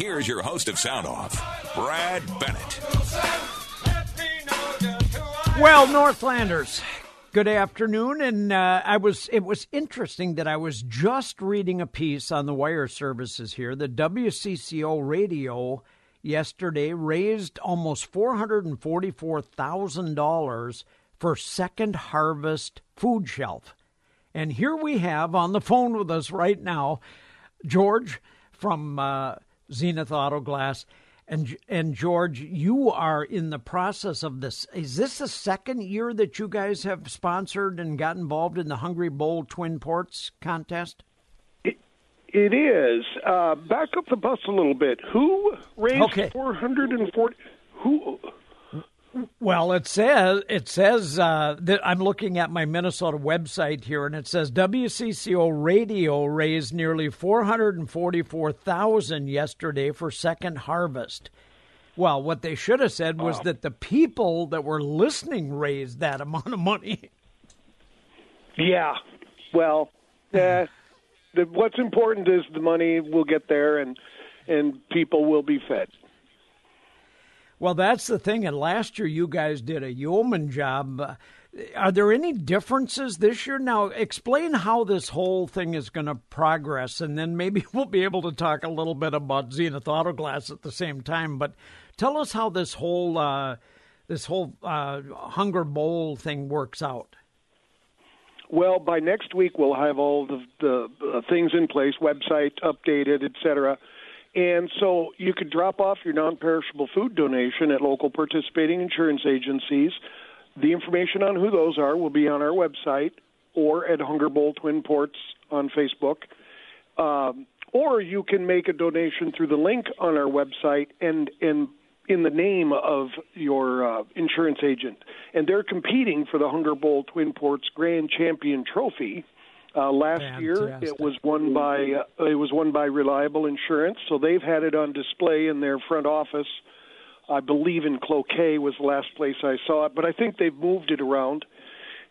Here's your host of Sound Off, Brad Bennett. Well, Northlanders, good afternoon. And uh, I was it was interesting that I was just reading a piece on the wire services here. The WCCO radio yesterday raised almost four hundred and forty four thousand dollars for Second Harvest Food Shelf. And here we have on the phone with us right now George from uh, Zenith Auto Glass. And and George, you are in the process of this. Is this the second year that you guys have sponsored and got involved in the Hunger Bowl Twin Ports contest? It, it is. Uh, back up the bus a little bit. Who raised Okay. four hundred and forty? Who? Well, it says it says uh, that I'm looking at my Minnesota website here, and it says WCCO Radio raised nearly four hundred and forty-four thousand yesterday for Second Harvest. Well, what they should have said was that the people that were listening raised that amount of money. Yeah. Well, uh, the, what's important is the money will get there, and and people will be fed. Well, that's the thing. And last year, you guys did a yeoman job. Uh, are there any differences this year? Now, explain how this whole thing is going to progress, and then maybe we'll be able to talk a little bit about Zenith Auto Glass at the same time. But tell us how this whole uh, this whole uh, Hunger Bowl thing works out. Well, by next week we'll have all the, the uh, things in place, website updated, et cetera. And so you could drop off your non-perishable food donation at local participating insurance agencies. The information on who those are will be on our website or at Hunger Bowl Twin Ports on Facebook. Um, or you can make a donation through the link on our website and and in the name of your uh, insurance agent, and they're competing for the Hunger Bowl Twin Ports Grand Champion Trophy. Uh, last year, it was won by uh, it was won by Reliable Insurance, so they've had it on display in their front office. I believe in Cloquet was the last place I saw it, but I think they've moved it around.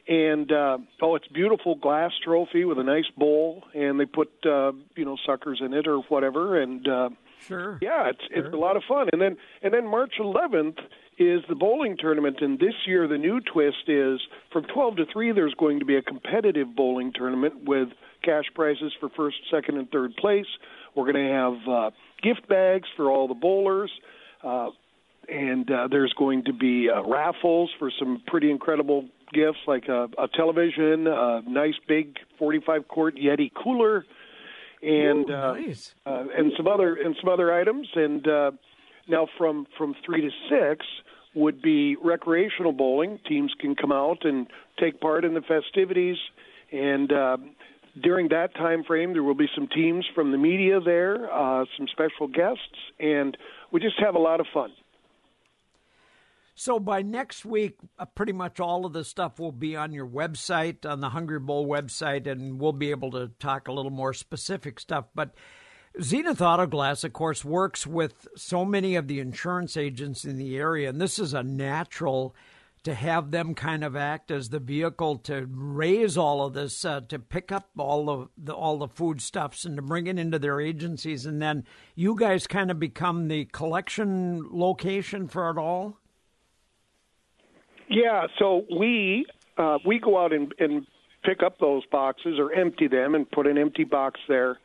And uh, oh, it's beautiful glass trophy with a nice bowl, and they put uh, you know suckers in it or whatever, and uh, Sure. yeah, it's it's a lot of fun. And then and then March 11th is the bowling tournament, and this year the new twist is from 12 to 3. There's going to be a competitive bowling tournament with cash prizes for first, second, and third place. We're going to have uh, gift bags for all the bowlers. Uh, and uh, there's going to be uh, raffles for some pretty incredible gifts like a, a television, a nice big 45 quart Yeti cooler, and Ooh, uh, uh, and some other and some other items. And uh, now from from three to six would be recreational bowling. Teams can come out and take part in the festivities, and uh, during that time frame, there will be some teams from the media there, uh, some special guests, and we just have a lot of fun. So by next week, uh, pretty much all of the stuff will be on your website, on the Hunger Bowl website, and we'll be able to talk a little more specific stuff. But Zenith Auto Glass, of course, works with so many of the insurance agents in the area, and this is a natural to have them kind of act as the vehicle to raise all of this, uh, to pick up all of the all the foodstuffs and to bring it into their agencies, and then you guys kind of become the collection location for it all. Yeah, so we uh, we go out and, and pick up those boxes or empty them and put an empty box there,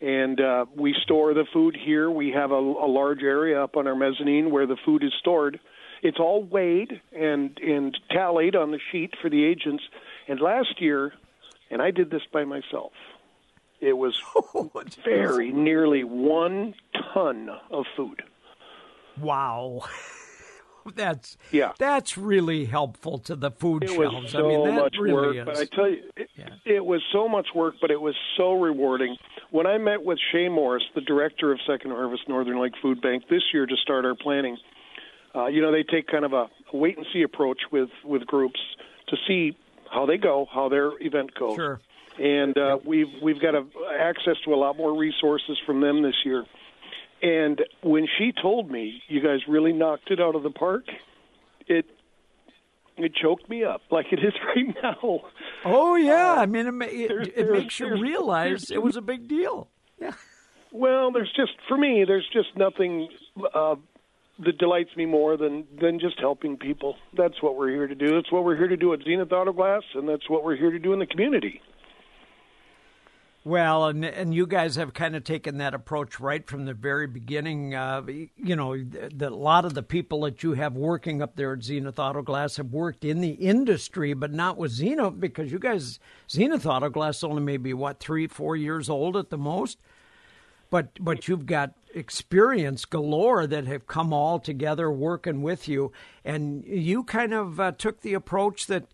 and uh, we store the food here. We have a, a large area up on our mezzanine where the food is stored. It's all weighed and and tallied on the sheet for the agents. And last year, and I did this by myself. It was very nearly one ton of food. Wow. That's Yeah. That's really helpful to the food It was shelves. so I mean, that much really work, but. I tell you, it, Yeah. it was so much work, but it was so rewarding. When I met with Shaye Moris, the director of Second Harvest Northern Lake Food Bank, this year to start our planning, uh, you know, they take kind of a, wait and see approach with with groups to see how they go, how their event goes. Sure. And uh, we've we've got a, access to a lot more resources from them this year. And when she told me, "You guys really knocked it out of the park," it it choked me up like it is right now. Oh yeah, I mean, it, it, there's- it there's- makes you realize it was a big deal. Yeah. Well, there's just for me, there's just nothing uh, that delights me more than than just helping people. That's what we're here to do. That's what we're here to do at Zenith Auto Glass, and that's what we're here to do in the community. Well, and and you guys have kind of taken that approach right from the very beginning. Uh, you know, a lot of the people that you have working up there at Zenith Auto Glass have worked in the industry, but not with Zenith because you guys, Zenith Auto Glass, only maybe what three, four years old at the most. But but you've got experience galore that have come all together working with you, and you kind of uh, took the approach that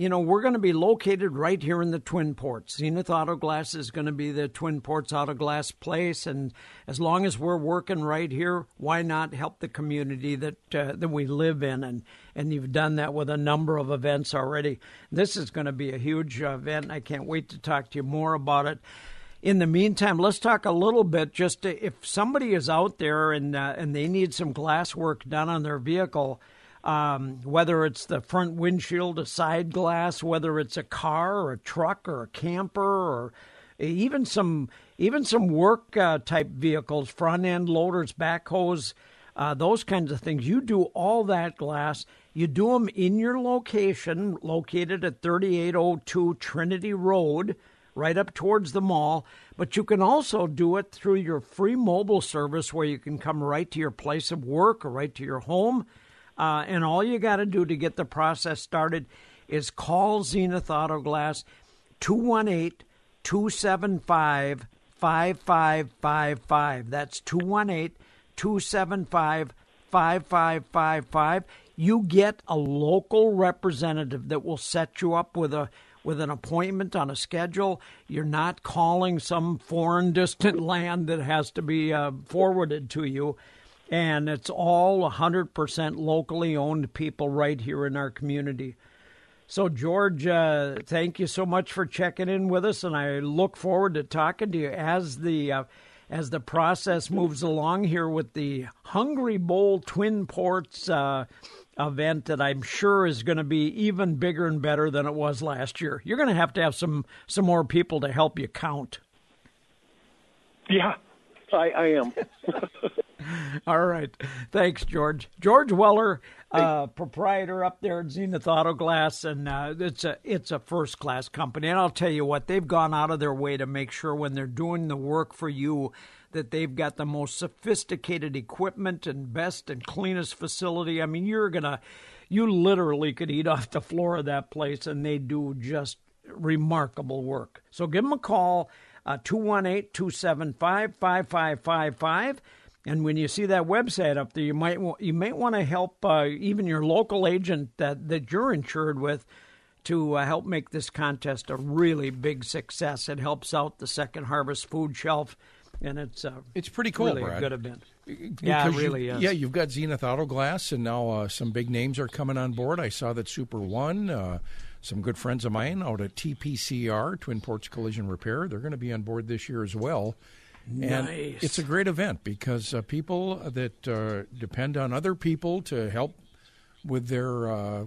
you know, we're going to be located right here in the Twin Ports. Zenith Auto Glass is going to be the Twin Ports Auto Glass place, and as long as we're working right here, why not help the community that uh, that we live in? And and you've done that with a number of events already. This is going to be a huge event. I can't wait to talk to you more about it. In the meantime, let's talk a little bit. Just to, if somebody is out there and uh, and they need some glass work done on their vehicle um, whether it's the front windshield, a side glass, whether it's a car or a truck or a camper or even some even some work uh, type vehicles, front end loaders, backhoes, uh, those kinds of things. You do all that glass. You do them in your location, located at 3802 Trinity Road, right up towards the mall. But you can also do it through your free mobile service where you can come right to your place of work or right to your home uh, and all you got to do to get the process started is call Zenith Auto Glass 218 275 5555. That's 218 275 5555. You get a local representative that will set you up with a with an appointment on a schedule. You're not calling some foreign distant land that has to be uh, forwarded to you and it's all 100% locally owned people right here in our community. So, George, uh, thank you so much for checking in with us, and I look forward to talking to you as the uh, as the process moves along here with the Hunger Bowl Twin Ports uh, event that I'm sure is going to be even bigger and better than it was last year. You're going to have to have some some more people to help you count. Yeah, I, I am. All right. Thanks, George. George Weller, uh, proprietor up there at Zenith Auto Glass, and uh, it's a it's a first class company. And I'll tell you what, they've gone out of their way to make sure when they're doing the work for you that they've got the most sophisticated equipment and best and cleanest facility. I mean, you're gonna, you literally could eat off the floor of that place, and they do just remarkable work. So give them a call. Uh, 218 275 5555 and when you see that website up there, you might you might want to help uh, even your local agent that that you're insured with to uh, help make this contest a really big success. It helps out the Second Harvest Food Shelf, and it's uh, it's pretty cool. Really Brad. a good event. Because yeah, it really you, is. Yeah, you've got Zenith Auto Glass, and now uh, some big names are coming on board. I saw that Super One. Some good friends of mine out at TPCR, Twin Ports Collision Repair, they're going to be on board this year as well. And nice. it's a great event because uh, people that uh, depend on other people to help with their uh,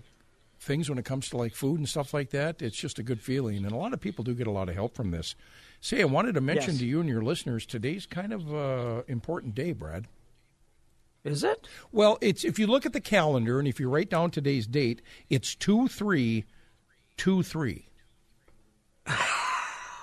things when it comes to like food and stuff like that, it's just a good feeling. And a lot of people do get a lot of help from this. Say, I wanted to mention Yes. to you and your listeners today's kind of uh, important day, Brad. Is it? Well, it's if you look at the calendar and if you write down today's date, it's two three two three.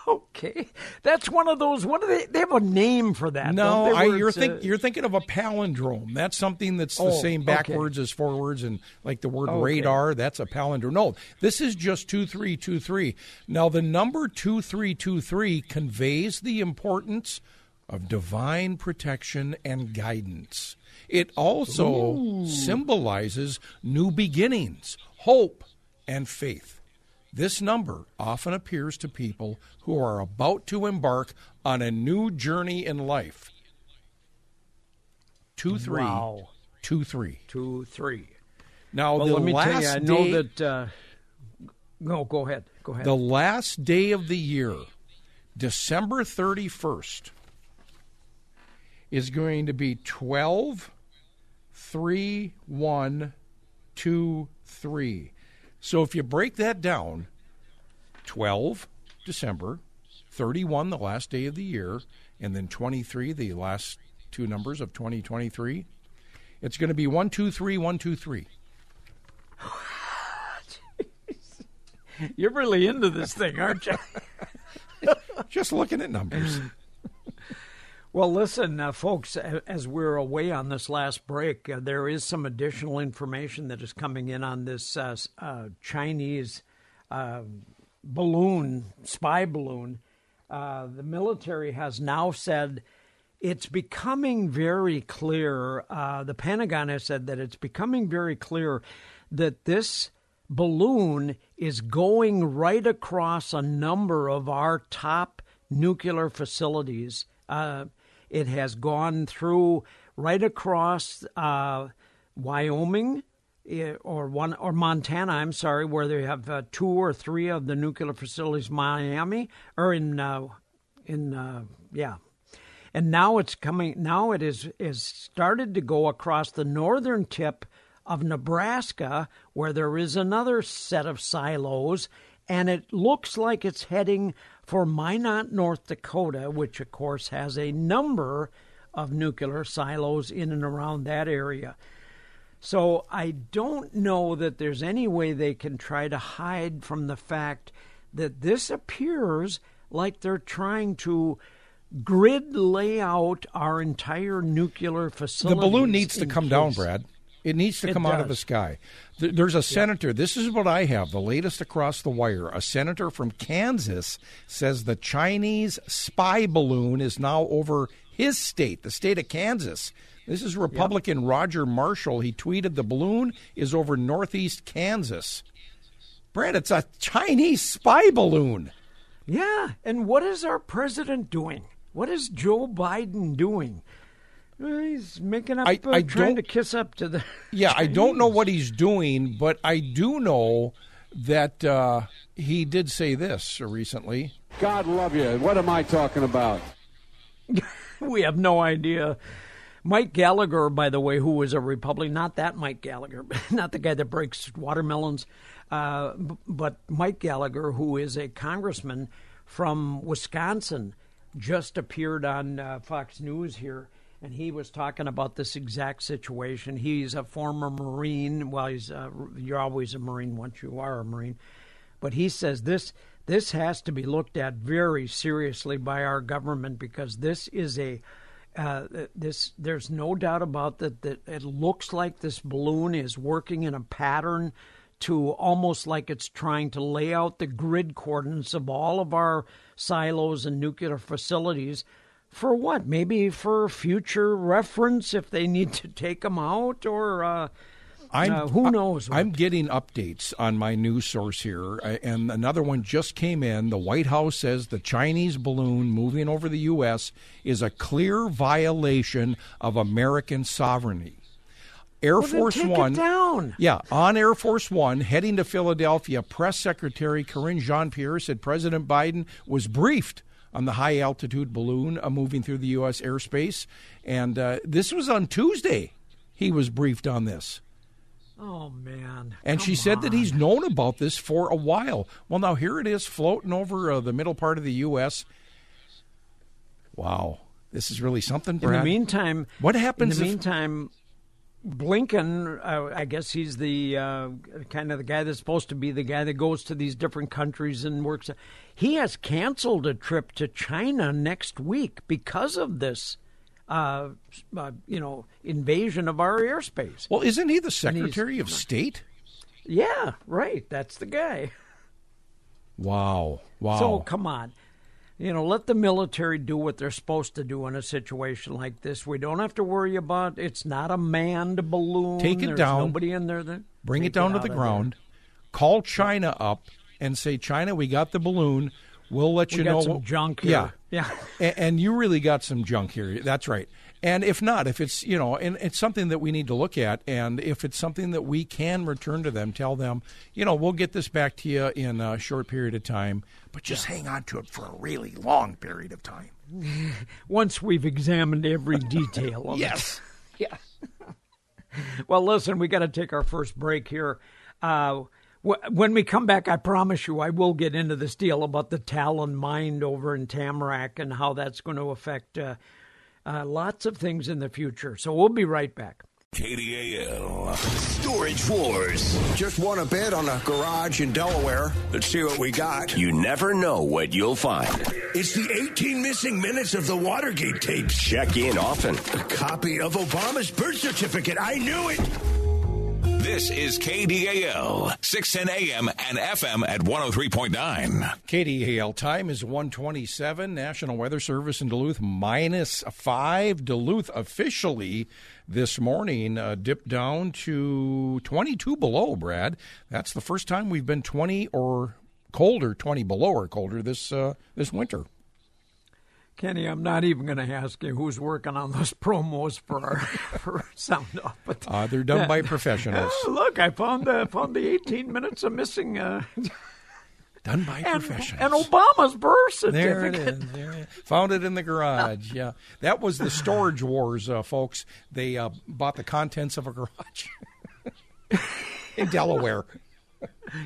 Okay, that's one of those. What do they? They have a name for that. No, I, you're think uh, you're thinking of a palindrome. That's something that's the Oh, same okay. backwards as forwards, and like the word Okay. radar. That's a palindrome. No, this is just two three two three. Now the number two three two three conveys the importance of divine protection and guidance. It also symbolizes new beginnings, hope, and faith. This number often appears to people who are about to embark on a new journey in life. Two three, Wow. two three. two, three. Now Well, the let me last tell you, I know day, that. Uh, no, go ahead. Go ahead. the last day of the year, December thirty first, is going to be twelve, three, one, two, three. So if you break that down, 12 December, 31 the last day of the year, and then 23, the last two numbers of 2023. It's going to be 123, 123. You're really into this thing, aren't you? Just looking at numbers. Well, listen, uh, folks, as we're away on this last break, uh, there is some additional information that is coming in on this uh, uh Chinese uh, balloon, spy balloon. Uh, the military has now said it's becoming very clear. the Pentagon has said that it's becoming very clear that this balloon is going right across a number of our top nuclear facilities. Uh, it has gone through right across uh, Wyoming eh, or one or Montana. I'm sorry, where they have uh, two or three of the nuclear facilities. Miami or in uh, in uh, yeah, and now it's coming. Now it is is started to go across the northern tip of Nebraska, where there is another set of silos, and it looks like it's heading for Minot, North Dakota, which of course has a number of nuclear silos in and around that area. So I don't know that there's any way they can try to hide from the fact that this appears like they're trying to grid lay out our entire nuclear facility. The balloon needs to come case. down, Brad. It needs to It come out of the sky. There's a senator. This is what I have, the latest across the wire. A senator from Kansas says the Chinese spy balloon is now over his state, the state of Kansas. This is Republican Roger Marshall. He tweeted the balloon is over northeast Kansas. Brad, it's a Chinese spy balloon. Yeah, and what is our president doing? What is Joe Biden doing? Well, he's making up, I- uh, I trying don't- to kiss up to the. Yeah, I don't know what he's doing, but I do know that uh, he did say this recently. God love you. What am I talking about? we have no idea. Mike Gallagher, by the way, who was a Republican, not that Mike Gallagher, not the guy that breaks watermelons, uh, b- but Mike Gallagher, who is a congressman from Wisconsin, just appeared on uh, Fox News here, and he was talking about this exact situation. He's a former Marine. Well, he's you're always a Marine once you are a Marine, but he says this this has to be looked at very seriously by our government because this is a uh, this there's no doubt about that that it looks like this balloon is working in a pattern to almost like it's trying to lay out the grid coordinates of all of our silos and nuclear facilities for what maybe for future reference if they need to take them out or uh, I'm, Uh, who knows what? I'm getting updates on my news source here, uh, and another one just came in. The White House says the Chinese balloon moving over the U.S. is a clear violation of American sovereignty. Air Well, Force take it One, down. yeah, on Air Force One heading to Philadelphia, Press Secretary Karine Jean-Pierre said President Biden was briefed on the high altitude balloon uh, moving through the U.S. airspace, and uh, this was on Tuesday. He was briefed on this. oh man And she come said that he's known about this for a while. Well, now here it is floating over uh, the middle part of the U.S. Wow. This is really something, In the meantime, What happens In the if- meantime, Blinken, uh, I guess he's the uh, kind of the guy that's supposed to be the guy that goes to these different countries and works. He has canceled a trip to China next week because of this, uh, uh, you know, invasion of our airspace. well, isn't he the Secretary of State? Yeah, right. That's the guy. Wow. Wow. So come on. You know, let the military do what they're supposed to do in a situation like this. We don't have to worry about it's not a manned balloon. Take it There's down. Nobody in there. That, Bring it down to the ground. Call China up and say, China, we got the balloon. We'll let there. you We got know. some what- junk here. Yeah. yeah. and, and you really got some junk here. That's right. And if not, if it's you know, and it's something that we need to look at, and if it's something that we can return to them, tell them, you know, we'll get this back to you in a short period of time, but just hang on to it for a really long period of time. Once we've examined every detail of Yes. it. Yeah. well, listen, we got to take our first break here. Uh, when we come back, I promise you, I will get into this deal about the Talon mine over in Tamarack and how that's going to affect uh, uh, lots of things in the future. So we'll be right back. KDAL. Storage Wars. Just want a bid on a garage in Delaware. Let's see what we got. You never know what you'll find. It's the 18 missing minutes of the Watergate tapes. Check in often. A copy of Obama's birth certificate. I knew it. This is KDAL, 610 AM and FM at 103.9. KDAL time is 127. National Weather Service in Duluth minus five. Duluth officially this morning uh, dipped down to 22 below, Brad. That's the first time we've been 20 or colder, 20 below or colder this uh, this winter. Kenny, I'm not even going to ask you who's working on those promos for our for Sound Off. But uh, they're done by professionals. look, I found the found the 18 minutes of missing. Uh, done by and, professionals. And Obama's birth certificate. There it is. There it is. Found it in the garage. Yeah, that was the storage wars, uh, folks. They uh, bought the contents of a garage in Delaware.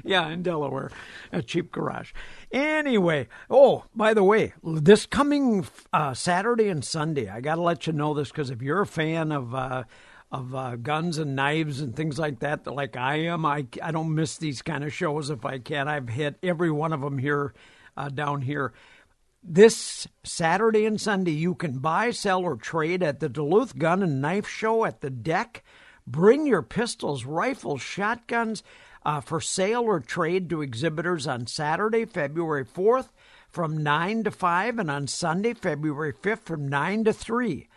yeah, in Delaware, a cheap garage. Anyway, oh, by the way, this coming uh, Saturday and Sunday, I got to let you know this because if you're a fan of uh, of uh, guns and knives and things like that, like I am, I I don't miss these kind of shows if I can. I've hit every one of them here uh, down here. This Saturday and Sunday, you can buy, sell, or trade at the Duluth Gun and Knife Show at the deck. Bring your pistols, rifles, shotguns uh, for sale or trade to exhibitors on Saturday, February 4th from 9 to 5, and on Sunday, February 5th from 9 to 3.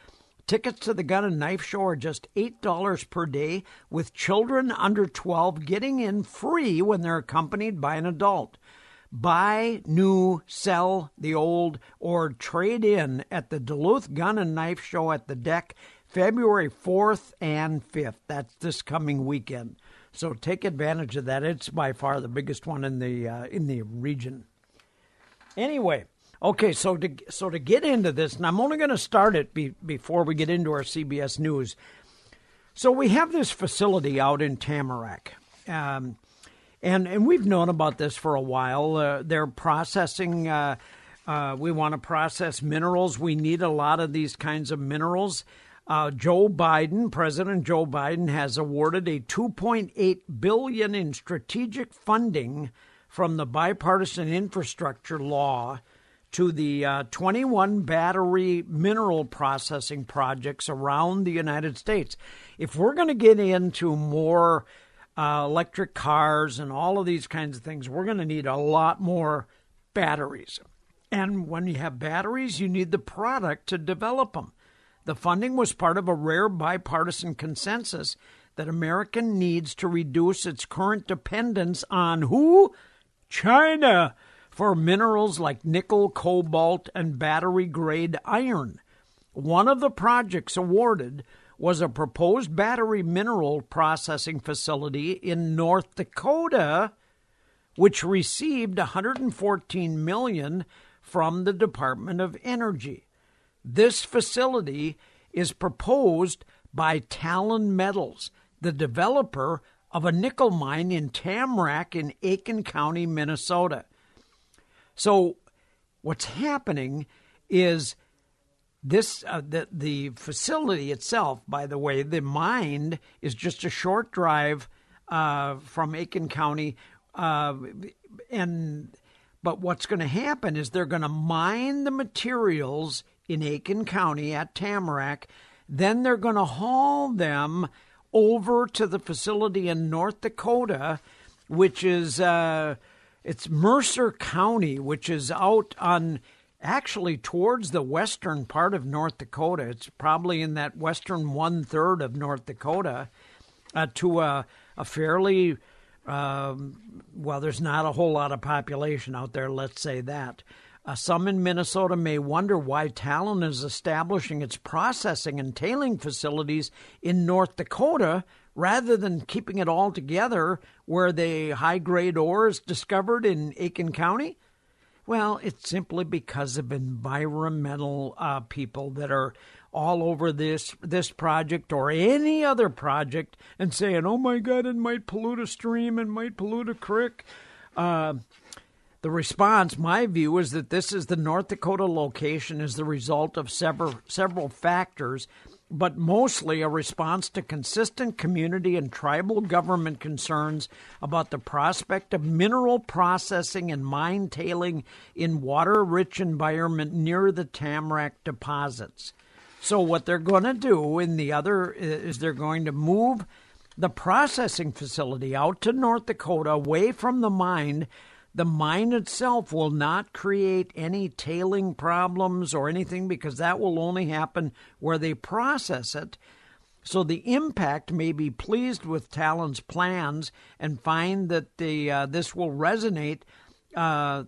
Tickets to the Gun and Knife Show are just $8 per day, with children under 12 getting in free when they're accompanied by an adult. Buy new, sell the old, or trade in at the Duluth Gun and Knife Show at the deck February 4th and 5th. That's this coming weekend. So take advantage of that. It's by far the biggest one in the uh, in the region. Anyway, okay, so to so to get into this, and I'm only going to start it be, before we get into our CBS News. So we have this facility out in Tamarack, um, and and we've known about this for a while. Uh, they're processing. Uh, uh we want to process minerals. We need a lot of these kinds of minerals. Uh, Joe Biden, President Joe Biden, has awarded a 2.8 billion in strategic funding from the bipartisan infrastructure law to the uh, 21 battery mineral processing projects around the United States. If we're going to get into more uh, electric cars and all of these kinds of things, we're going to need a lot more batteries. And when you have batteries, you need the product to develop them. The funding was part of a rare bipartisan consensus that America needs to reduce its current dependence on who? China for minerals like nickel, cobalt, and battery grade iron. One of the projects awarded was a proposed battery mineral processing facility in North Dakota which received 114 million from the Department of Energy. This facility is proposed by Talon Metals, the developer of a nickel mine in Tamarack in Aitkin County, Minnesota. So, what's happening is this uh, the the facility itself. By the way, the mine is just a short drive uh, from Aitkin County, uh, and but what's going to happen is they're going to mine the materials in Aitkin County at Tamarack. Then they're going to haul them over to the facility in North Dakota, which is uh, it's Mercer County, which is out on actually towards the western part of North Dakota. It's probably in that western one third of North Dakota uh, to a, a fairly um, well, there's not a whole lot of population out there, let's say that. Uh, some in Minnesota may wonder why Talon is establishing its processing and tailing facilities in North Dakota rather than keeping it all together where the high grade ore is discovered in Aitkin County. Well, it's simply because of environmental uh, people that are all over this this project or any other project and saying, "Oh my God, it might pollute a stream, and might pollute a creek." Uh, the response, my view, is that this is the North Dakota location is the result of several several factors, but mostly a response to consistent community and tribal government concerns about the prospect of mineral processing and mine tailing in water-rich environment near the Tamarack deposits. So what they're going to do in the other is they're going to move the processing facility out to North Dakota away from the mine. The mine itself will not create any tailing problems or anything because that will only happen where they process it. So the impact may be pleased with Talon's plans and find that the uh, this will resonate uh,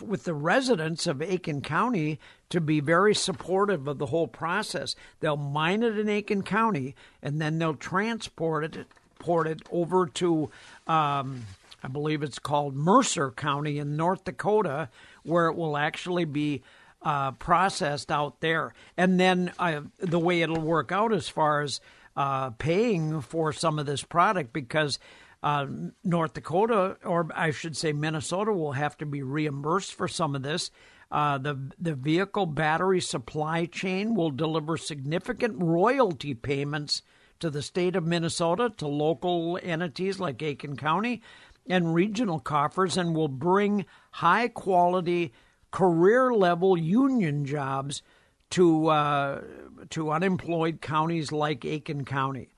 with the residents of Aitkin County to be very supportive of the whole process. They'll mine it in Aitkin County and then they'll transport it, port it over to, um, I believe it's called Mercer County in North Dakota, where it will actually be uh, processed out there. And then uh, the way it'll work out as far as uh, paying for some of this product, because uh, North Dakota, or I should say Minnesota, will have to be reimbursed for some of this. Uh, the the vehicle battery supply chain will deliver significant royalty payments to the state of Minnesota, to local entities like Aitkin County, and regional coffers, and will bring high quality, career level union jobs to uh, to unemployed counties like Aitkin County.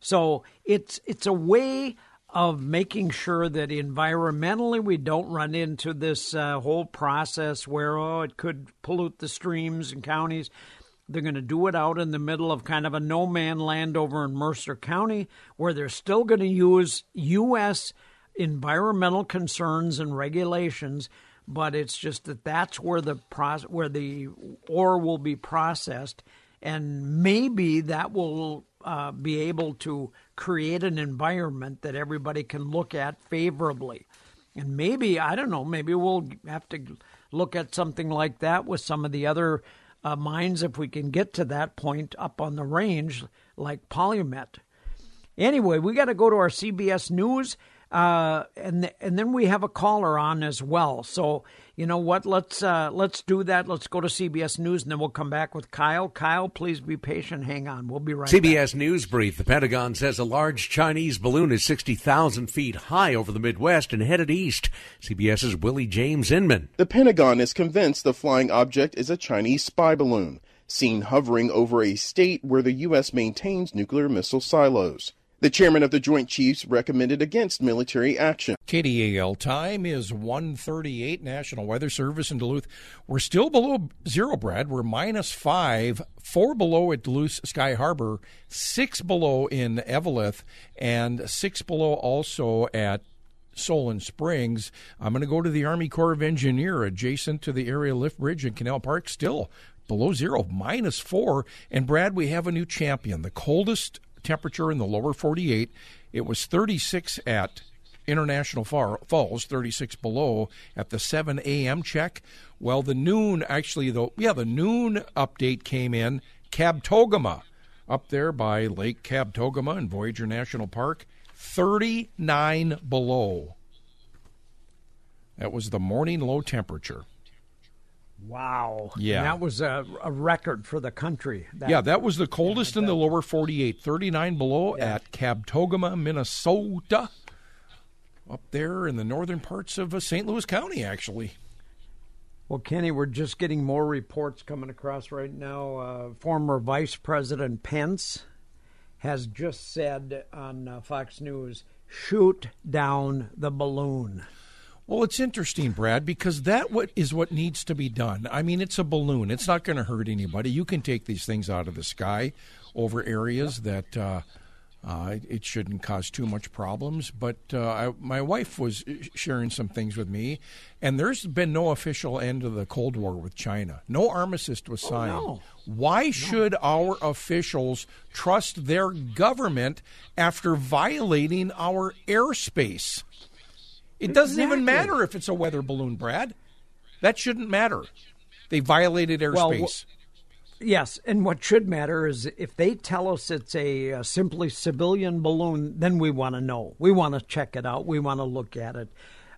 So it's it's a way of making sure that environmentally we don't run into this uh, whole process where oh it could pollute the streams and counties. They're going to do it out in the middle of kind of a no man land over in Mercer County where they're still going to use U.S. environmental concerns and regulations, but it's just that that's where the pro- where the ore will be processed, and maybe that will uh, be able to create an environment that everybody can look at favorably. And maybe, I don't know, maybe we'll have to look at something like that with some of the other uh, mines if we can get to that point up on the range, like Polymet. Anyway, we got to go to our CBS News. Uh, and and then we have a caller on as well. So you know what? Let's uh, let's do that. Let's go to CBS News, and then we'll come back with Kyle. Kyle, please be patient. Hang on. We'll be right. CBS back. News brief: The Pentagon says a large Chinese balloon is sixty thousand feet high over the Midwest and headed east. CBS's Willie James Inman. The Pentagon is convinced the flying object is a Chinese spy balloon seen hovering over a state where the U.S. maintains nuclear missile silos. The chairman of the Joint Chiefs recommended against military action. KDAL time is 138 National Weather Service in Duluth. We're still below zero, Brad. We're minus five, four below at Duluth Sky Harbor, six below in Eveleth, and six below also at Solon Springs. I'm going to go to the Army Corps of Engineer adjacent to the area lift bridge in Canal Park, still below zero, minus four. And Brad, we have a new champion, the coldest temperature in the lower 48. It was 36 at International Falls, 36 below at the 7 a.m. check. Well, the noon, actually, though, yeah, the noon update came in. Kabetogama, up there by Lake Kabetogama and Voyager National Park, 39 below. That was the morning low temperature. Wow. Yeah. And that was a, a, record for the country. That, yeah, that was the coldest in the lower 48. 39 below yeah. at Kabetogama, Minnesota. Up there in the northern parts of uh, St. Louis County, actually. Well, Kenny, we're just getting more reports coming across right now. Uh, former Vice President Pence has just said on uh, Fox News shoot down the balloon. Well, it's interesting, Brad, because that what is what needs to be done. I mean, it's a balloon; it's not going to hurt anybody. You can take these things out of the sky over areas that uh, uh, it shouldn't cause too much problems. But uh, I, my wife was sharing some things with me, and there's been no official end of the Cold War with China. No armistice was signed. Oh, no. Why no. should our officials trust their government after violating our airspace? It doesn't exactly. even matter if it's a weather balloon, Brad. That shouldn't matter. They violated airspace. Well, Yes, and what should matter is if they tell us it's a, a simply civilian balloon, then we want to know. We want to check it out. We want to look at it.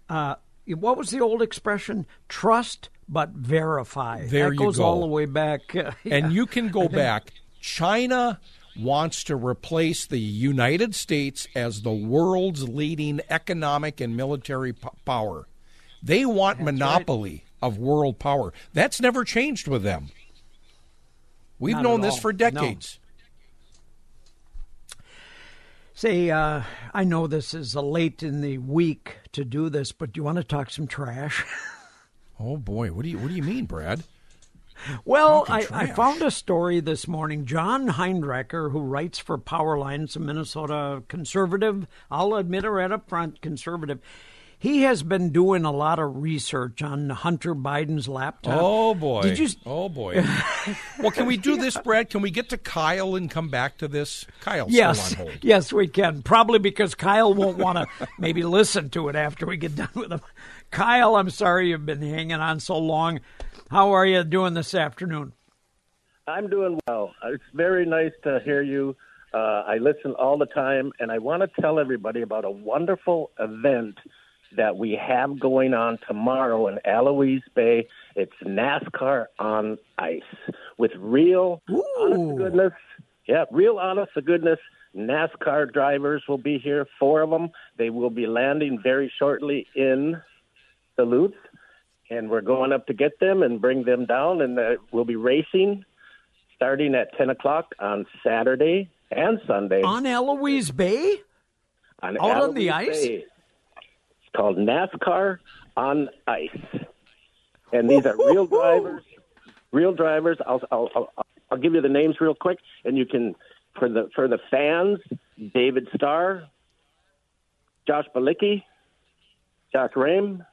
Uh, what was the old expression? Trust but verify. There that you goes go. all the way back. uh, yeah. And you can go back. China wants to replace the United States as the world's leading economic and military p- power. They want monopoly of world power. That's never changed with them. We've Not known this for No. decades. Say, uh, I know this is late in the week to do this, but do you want to talk some trash? Oh boy, what do you what do you mean, Brad? Well, I, I found a story this morning. John Hinderaker, who writes for Powerline, it's a Minnesota conservative. I'll admit it right up front, conservative. He has been doing a lot of research on Hunter Biden's laptop. Oh boy. Did you? Oh boy. well, can we do this, Brad? Can we get to Kyle and come back to this? Kyle, Yes, still on hold. yes, we can. Probably because Kyle won't want to maybe listen to it after we get done with him. Kyle, I'm sorry you've been hanging on so long. How are you doing this afternoon? I'm doing well. It's very nice to hear you. Uh, I listen all the time, and I want to tell everybody about a wonderful event that we have going on tomorrow in Allouez Bay. It's NASCAR on ice with real, honest to goodness, yeah, real honest to goodness. NASCAR drivers will be here, four of them. They will be landing very shortly in Duluth, and we're going up to get them and bring them down, and uh, we'll be racing starting at 10 o'clock on Saturday and Sunday On Allouez Bay? on out on the ice? Bay. It's called NASCAR on ice, and these are real drivers. Real drivers. I'll, I'll I'll I'll give you the names real quick, and you can for the for the fans. David Starr, Josh Bilicki, Josh Reaume,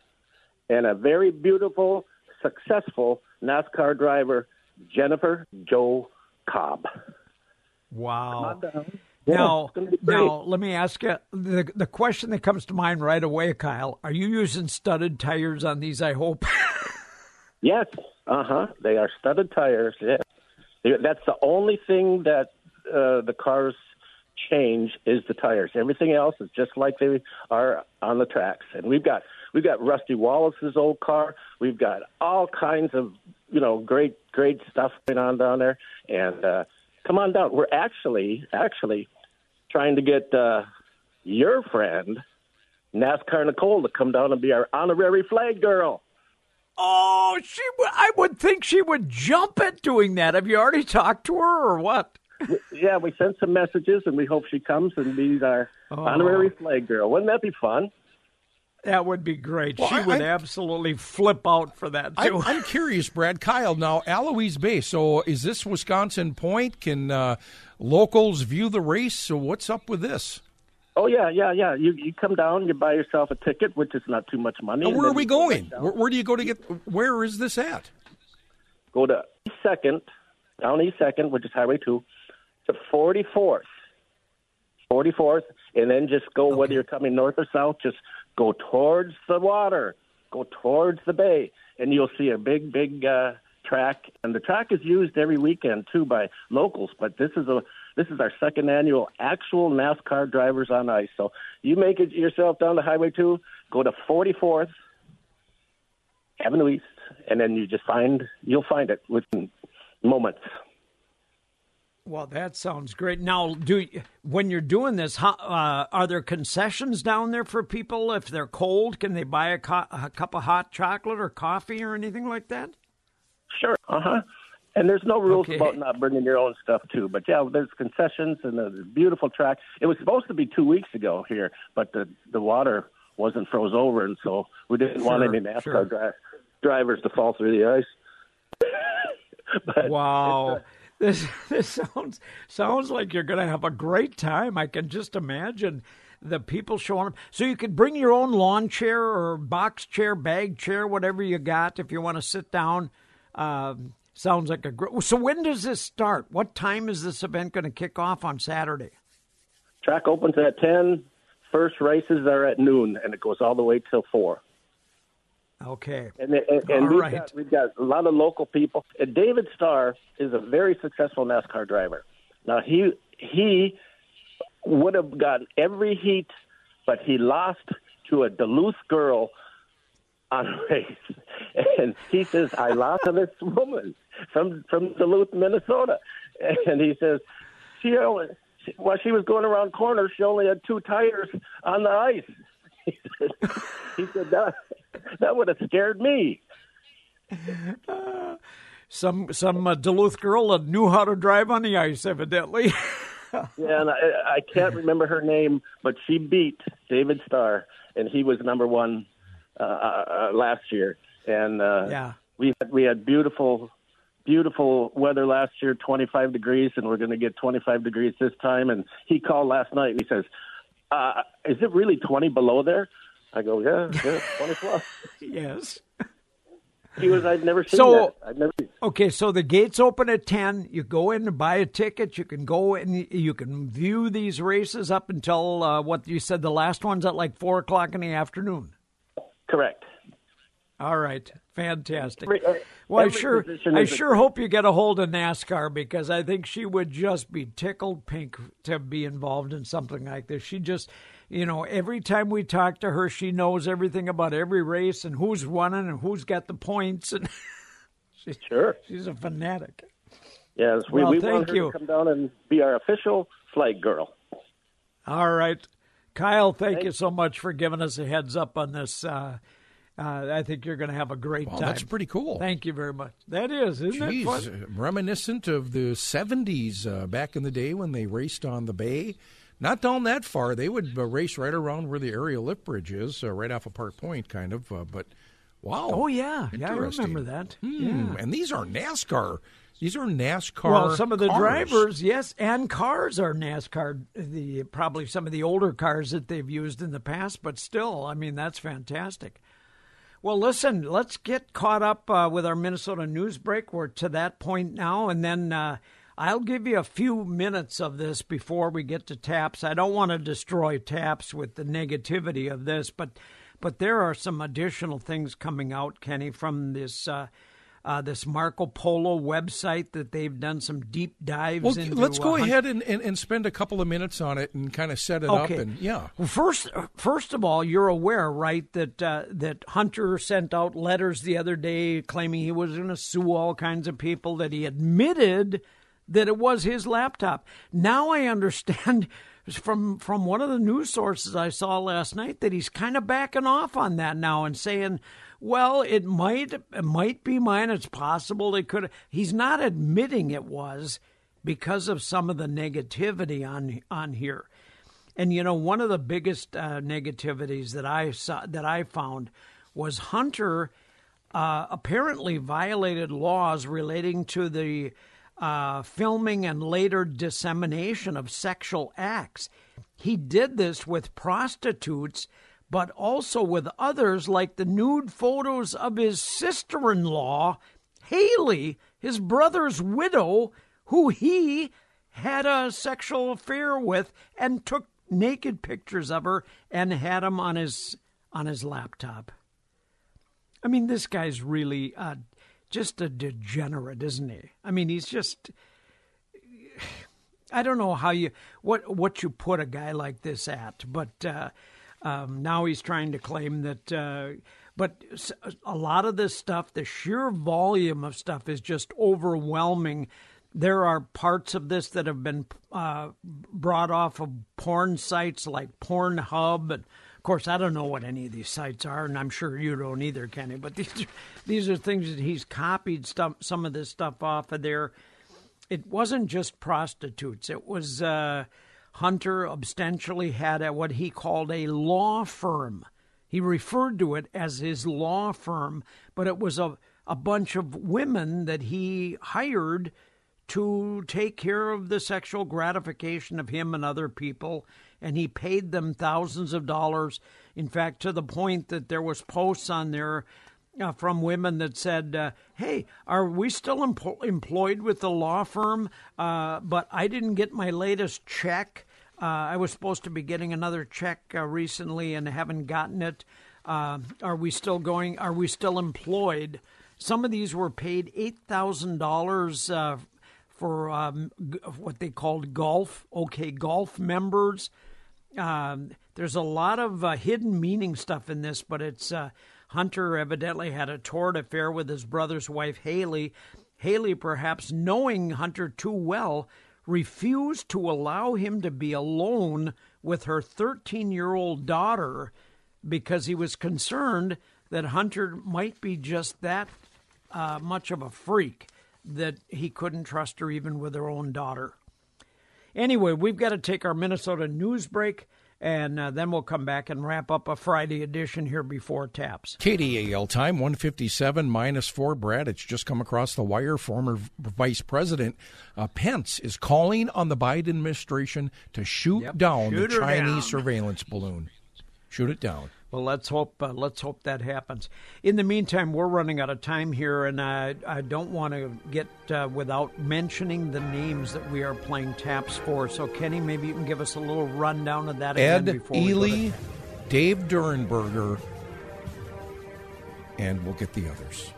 and a very beautiful, successful NASCAR driver, Jennifer Jo Cobb. Wow. Yeah, Now, it's gonna be great. now, let me ask you the the question that comes to mind right away, Kyle. Are you using studded tires on these? I hope. Yes, uh huh. They are studded tires. Yeah, that's the only thing that uh, the cars change is the tires. Everything else is just like they are on the tracks. And we've got we've got Rusty Wallace's old car. We've got all kinds of you know great great stuff going on down there. And uh, come on down. We're actually actually trying to get uh, your friend NASCAR Nicole to come down and be our honorary flag girl. oh, she. w- I would think she would jump at doing that. Have you already talked to her or what? Yeah, we sent some messages, and we hope she comes and be our Oh. honorary flag girl. Wouldn't that be fun? That would be great. Well, she I- would I- absolutely flip out for that I'm, too. I'm curious, Brad. Kyle, now Allouez Bay. So is this Wisconsin Point? Can uh, locals view the race? So what's up with this? Oh yeah, yeah, yeah. You you come down, you buy yourself a ticket, which is not too much money. Now, and where are we you go going? Where, where do you go to get? Where is this at? Go to East Second, down East Second, which is Highway Two, to Forty Fourth, Forty Fourth, and then just go whether you're coming north or south. Just go towards the water, go towards the bay, and you'll see a big, big uh, track. And the track is used every weekend too by locals. But this is a this is our second annual actual NASCAR drivers on ice. So you make it yourself down to Highway Two, go to Forty Fourth. Avenue East, and then you just find you'll find it within moments. Well, that sounds great. Now, do when you're doing this, how, uh, are there concessions down there for people if they're cold? Can they buy a, co- a cup of hot chocolate or coffee or anything like that? Sure. Uh huh. And there's no rules Okay. about not bringing your own stuff too. But yeah, there's concessions and a beautiful track. It was supposed to be two weeks ago here, but the the water wasn't froze over, and so we didn't want any NASCAR sure. dri- drivers to fall through the ice. but Wow. This this sounds sounds like you're going to have a great time. I can just imagine the people showing up. So you could bring your own lawn chair or box chair, bag chair, whatever you got if you want to sit down. Um, sounds like a great. So when does this start? What time is this event going to kick off on Saturday? track opens at ten. First races are at noon, and it goes all the way till four. Okay. And, and, and we've, right. got, we've got a lot of local people. And David Starr is a very successful NASCAR driver. Now he he would have gotten every heat, but he lost to a Duluth girl on a race. And he says, I lost to this woman from from Duluth, Minnesota. And he says, she only while she was going around corners, she only had two tires on the ice. He said, he said that that would have scared me. Some some uh, Duluth girl that knew how to drive on the ice, evidently. Yeah, and I, I can't remember her name, but she beat David Starr, and he was number one uh, uh, last year. And uh, yeah, we had, we had beautiful, beautiful weather last year, 25 degrees, and we're going to get 25 degrees this time. And he called last night. And he says, uh, "Is it really 20 below there?" I go, "Yeah, yeah, 20 plus." yes. He was. I've never seen So- that. I've never. Okay, so the gates open at ten. You go in and buy a ticket. You can go and you can view these races up until uh, what you said. The last one's at like four o'clock in the afternoon. Correct. All right, fantastic. Uh, Well, I sure, I sure hope you get a hold of NASCAR because I think she would just be tickled pink to be involved in something like this. She just, you know, every time we talk to her, she knows everything about every race and who's running and who's got the points, and she's, Sure. she's a fanatic. Yes, we, Well, we thank want her you. to come down and be our official flag girl. All right, Kyle, thank you so much for giving us a heads up on this. Uh, uh, I think you're going to have a great time. that's pretty cool. Thank you very much. That is, isn't it Jeez, fun? uh, reminiscent of the 70s uh, back in the day when they raced on the bay. Not down that far. They would uh, race right around where the aerial lift bridge is, uh, right off of Park Point, kind of. Uh, but wow. Oh yeah, yeah, I remember that. Hmm, Yeah. And these are NASCAR. These are NASCAR. Well, some of the cars. drivers, yes, and cars are NASCAR. The probably some of the older cars that they've used in the past, but still, I mean, that's fantastic. Well, listen, let's get caught up uh, with our Minnesota news break. We're to that point now, and then uh, I'll give you a few minutes of this before we get to taps. I don't want to destroy taps with the negativity of this, but but there are some additional things coming out, Kenny, from this. Uh, uh, this Marco Polo website that they've done some deep dives Well, into. let's go uh, ahead and, and, and spend a couple of minutes on it and kind of set it up. Okay. And yeah, Well, first, first of all, you're aware, right, that uh, that Hunter sent out letters the other day claiming he was going to sue all kinds of people. That he admitted that it was his laptop. Now I understand from from one of the news sources I saw last night that he's kind of backing off on that now and saying, "Well, it might it might be mine. It's possible it could." He's not admitting it was because of some of the negativity on on here. And you know, one of the biggest uh, negativities that I saw that I found was Hunter uh, apparently violated laws relating to the uh, filming and later dissemination of sexual acts. He did this with prostitutes, but also with others, like the nude photos of his sister-in-law, Hallie, his brother's widow, who he had a sexual affair with and took naked pictures of her and had them on his on his laptop. I mean, this guy's really uh, just a degenerate, isn't he? I mean, he's just. I don't know how you what what you put a guy like this at, but uh, um, now he's trying to claim that. Uh, but a lot of this stuff, the sheer volume of stuff, is just overwhelming. There are parts of this that have been uh, brought off of porn sites like Pornhub, and course, I don't know what any of these sites are, and I'm sure you don't either, Kenny. But these are, these are things that he's copied stuff, some of this stuff off of there it wasn't just prostitutes. It was uh, Hunter ostensibly had a, what he called a law firm. He referred to it as his law firm, but it was a, a bunch of women that he hired to take care of the sexual gratification of him and other people and he paid them thousands of dollars in fact to the point that there was posts on there uh, from women that said, uh, "Hey, are we still employed with the law firm? Uh, but I didn't get my latest check. Uh, I was supposed to be getting another check uh, recently and haven't gotten it. Uh, are we still going? Are we still employed? Some of these were paid eight thousand dollars for um, g- what they called golf. Okay, golf members. Um, there's a lot of uh, hidden meaning stuff in this, but it's uh, Hunter evidently had a torrid affair with his brother's wife Hallie. Hallie, perhaps knowing Hunter too well, refused to allow him to be alone with her 13 year old daughter because he was concerned that Hunter might be just that uh, much of a freak that he couldn't trust her even with her own daughter. Anyway, we've got to take our Minnesota news break, and uh, then we'll come back and wrap up a Friday edition here before taps. KDAL time 157 minus 4 Brad it's just come across the wire former vice president uh, Pence is calling on the Biden administration to shoot Yep, down shoot the Chinese down. surveillance balloon shoot it down Well, let's hope uh, let's hope that happens. In the meantime, we're running out of time here, and I I don't want to get uh, without mentioning the names that we are playing taps for. So, Kenny, maybe you can give us a little rundown of that again Ed before we go Ely Dave Durenberger and we'll get the others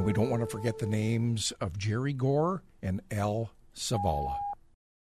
And we don't want to forget the names of Jerry Gore and Al Savala.